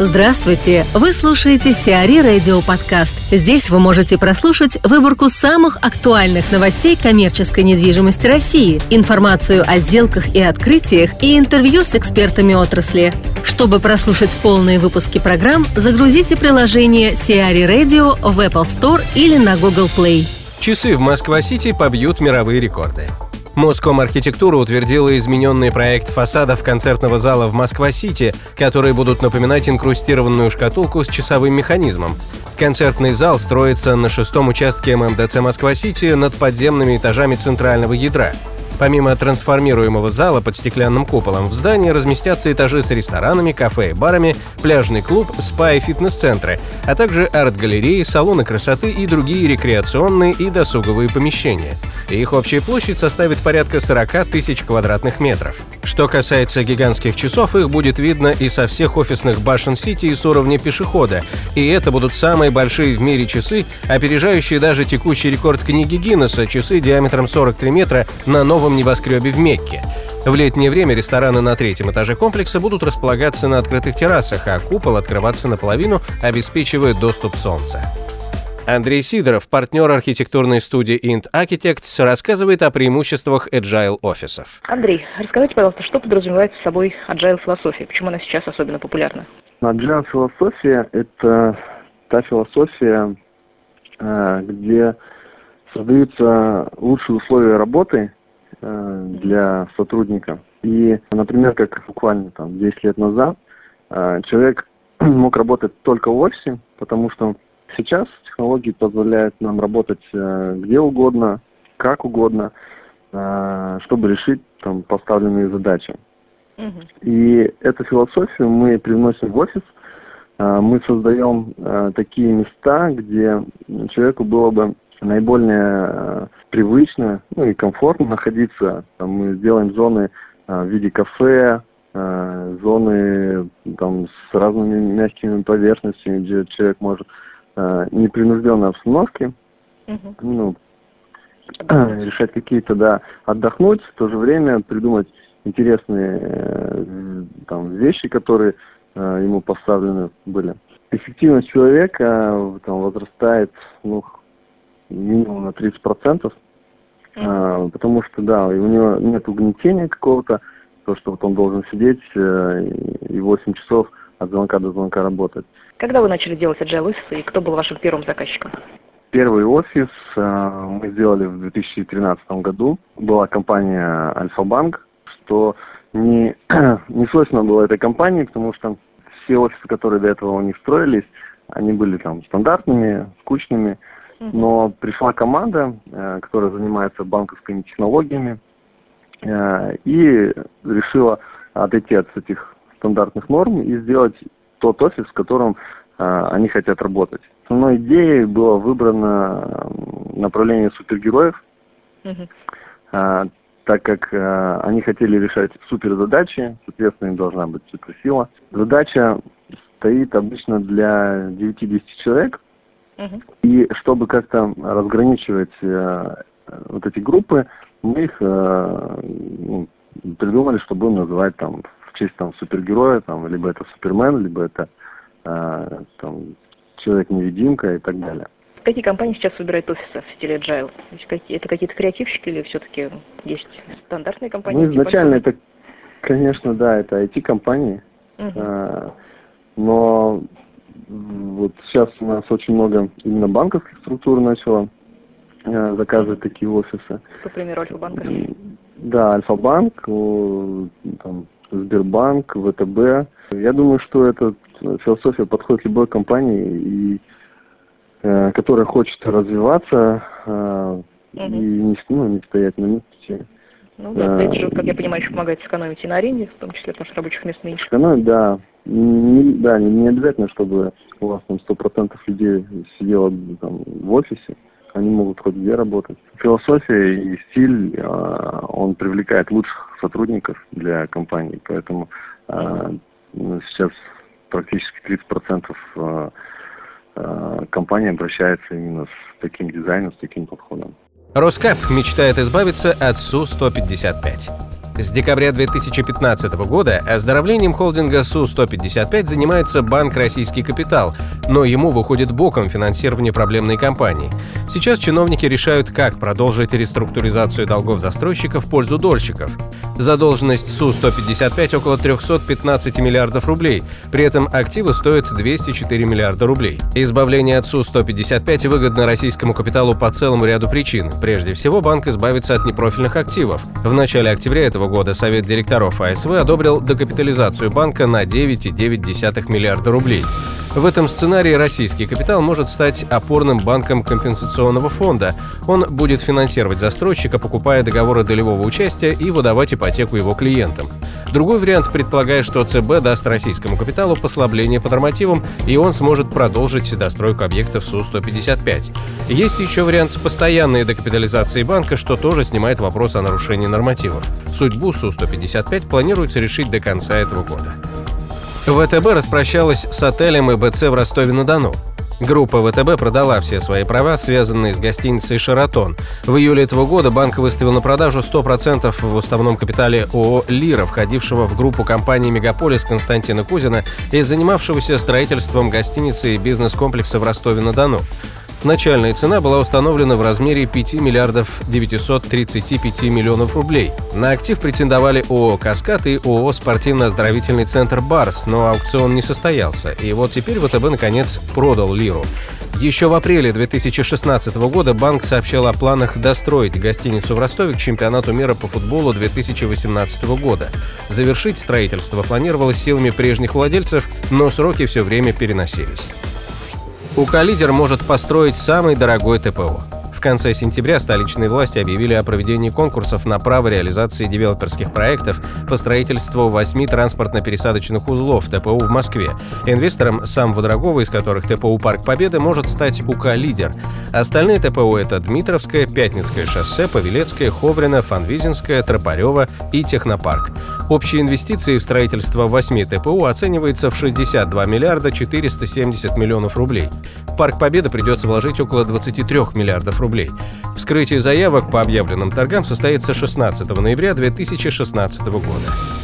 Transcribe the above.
Здравствуйте! Вы слушаете Сиари Радио Подкаст. Здесь вы можете прослушать выборку самых актуальных новостей коммерческой недвижимости России, информацию о сделках и открытиях и интервью с экспертами отрасли. Чтобы прослушать полные выпуски программ, загрузите приложение Сиари Radio в Apple Store или на Google Play. Часы в Москва-Сити побьют мировые рекорды. Моском архитектура утвердила измененный проект фасадов концертного зала в Москва-Сити, которые будут напоминать инкрустированную шкатулку с часовым механизмом. Концертный зал строится на шестом участке ММДЦ Москва-Сити над подземными этажами центрального ядра – Помимо трансформируемого зала под стеклянным куполом, в здании разместятся этажи с ресторанами, кафе и барами, пляжный клуб, спа и фитнес-центры, а также арт-галереи, салоны красоты и другие рекреационные и досуговые помещения. Их общая площадь составит порядка 40 тысяч квадратных метров. Что касается гигантских часов, их будет видно и со всех офисных башен Сити и с уровня пешехода, и это будут самые большие в мире часы, опережающие даже текущий рекорд книги Гиннесса, часы диаметром 43 метра на новом небоскребе в Мекке. В летнее время рестораны на третьем этаже комплекса будут располагаться на открытых террасах, а купол открываться наполовину, обеспечивая доступ солнца. Андрей Сидоров, партнер архитектурной студии Int Architects, рассказывает о преимуществах agile офисов. Андрей, расскажите, пожалуйста, что подразумевает собой agile философия? Почему она сейчас особенно популярна? Agile философия – это та философия, э, где создаются лучшие условия работы для сотрудника. И, например, как буквально там 10 лет назад э, человек мог работать только в офисе, потому что Сейчас технологии позволяют нам работать э, где угодно, как угодно, э, чтобы решить там поставленные задачи. Угу. И эту философию мы привносим в офис. Э, мы создаем э, такие места, где человеку было бы наиболее э, привычно ну, и комфортно находиться. Там мы сделаем зоны э, в виде кафе, э, зоны там с разными мягкими поверхностями, где человек может непринужденной обстановке, угу. ну, решать какие-то, да, отдохнуть, в то же время придумать интересные там вещи, которые ему поставлены были. Эффективность человека там возрастает, ну, минимум на 30%, процентов, mm-hmm. потому что, да, у него нет угнетения какого-то, то, что вот он должен сидеть э, и 8 часов от звонка до звонка работать. Когда вы начали делать agile офисы и кто был вашим первым заказчиком? Первый офис э, мы сделали в 2013 году. Была компания Альфа-Банк, что не, не свойственно было этой компании, потому что все офисы, которые до этого у них строились, они были там стандартными, скучными. Но пришла команда, э, которая занимается банковскими технологиями, э, и решила отойти от этих стандартных норм и сделать тот офис, в котором э, они хотят работать. Основной идеей было выбрано направление супергероев, так как они хотели решать суперзадачи, соответственно, им должна быть суперсила. Задача стоит обычно для 9-10 человек, и чтобы как-то разграничивать э, вот эти группы, мы их э, ну, придумали, чтобы называть там в честь там супергероя, там, либо это Супермен, либо это э, там, Человек-невидимка и так далее. Какие компании сейчас выбирают офисы в стиле Agile? Это какие-то креативщики или все-таки есть стандартные компании? Ну, изначально это, конечно, да, это IT-компании. Угу. А, но вот сейчас у нас очень много именно банковских структур начало а, заказывать такие офисы. По примеру Альфа-банка? Да, Альфа-банк, там, Сбербанк, ВТБ. Я думаю, что эта философия подходит любой компании, и, э, которая хочет развиваться э, угу. и не, ну, не стоять на месте. Ну да, это же, как я понимаю, еще помогает сэкономить и на аренде, в том числе, потому что рабочих мест меньше. Сэкономить, да. Не, да, не, не обязательно, чтобы у вас там сто процентов людей сидело там, в офисе они могут хоть где работать. Философия и стиль, а, он привлекает лучших сотрудников для компании, поэтому а, сейчас практически 30% а, компаний обращается именно с таким дизайном, с таким подходом. Роскап мечтает избавиться от Су-155. С декабря 2015 года оздоровлением холдинга Су-155 занимается Банк «Российский капитал», но ему выходит боком финансирование проблемной компании. Сейчас чиновники решают, как продолжить реструктуризацию долгов застройщиков в пользу дольщиков. Задолженность Су-155 около 315 миллиардов рублей, при этом активы стоят 204 миллиарда рублей. Избавление от Су-155 выгодно российскому капиталу по целому ряду причин. Прежде всего, банк избавится от непрофильных активов. В начале октября этого года Совет директоров АСВ одобрил докапитализацию банка на 9,9 миллиарда рублей. В этом сценарии российский капитал может стать опорным банком компенсационного фонда. Он будет финансировать застройщика, покупая договоры долевого участия и выдавать ипотеку его клиентам. Другой вариант предполагает, что ЦБ даст российскому капиталу послабление по нормативам, и он сможет продолжить достройку объектов Су-155. Есть еще вариант с постоянной декапитализацией банка, что тоже снимает вопрос о нарушении нормативов. Судьбу Су-155 планируется решить до конца этого года. ВТБ распрощалась с отелем ИБЦ в Ростове-на-Дону. Группа ВТБ продала все свои права, связанные с гостиницей «Шаратон». В июле этого года банк выставил на продажу 100% в уставном капитале ООО «Лира», входившего в группу компании «Мегаполис» Константина Кузина и занимавшегося строительством гостиницы и бизнес-комплекса в Ростове-на-Дону. Начальная цена была установлена в размере 5 миллиардов 935 миллионов рублей. На актив претендовали ООО «Каскад» и ООО «Спортивно-оздоровительный центр «Барс», но аукцион не состоялся. И вот теперь ВТБ наконец продал «Лиру». Еще в апреле 2016 года банк сообщил о планах достроить гостиницу в Ростове к чемпионату мира по футболу 2018 года. Завершить строительство планировалось силами прежних владельцев, но сроки все время переносились. УК-лидер может построить самый дорогой ТПО конце сентября столичные власти объявили о проведении конкурсов на право реализации девелоперских проектов по строительству восьми транспортно-пересадочных узлов ТПУ в Москве. Инвестором самого дорогого из которых ТПУ «Парк Победы» может стать УК-лидер. Остальные ТПУ — это Дмитровское, Пятницкое шоссе, Павелецкое, Ховрино, Фанвизинское, Тропарева и Технопарк. Общие инвестиции в строительство восьми ТПУ оцениваются в 62 миллиарда 470 миллионов рублей. В Парк Победы придется вложить около 23 миллиардов рублей. Вскрытие заявок по объявленным торгам состоится 16 ноября 2016 года.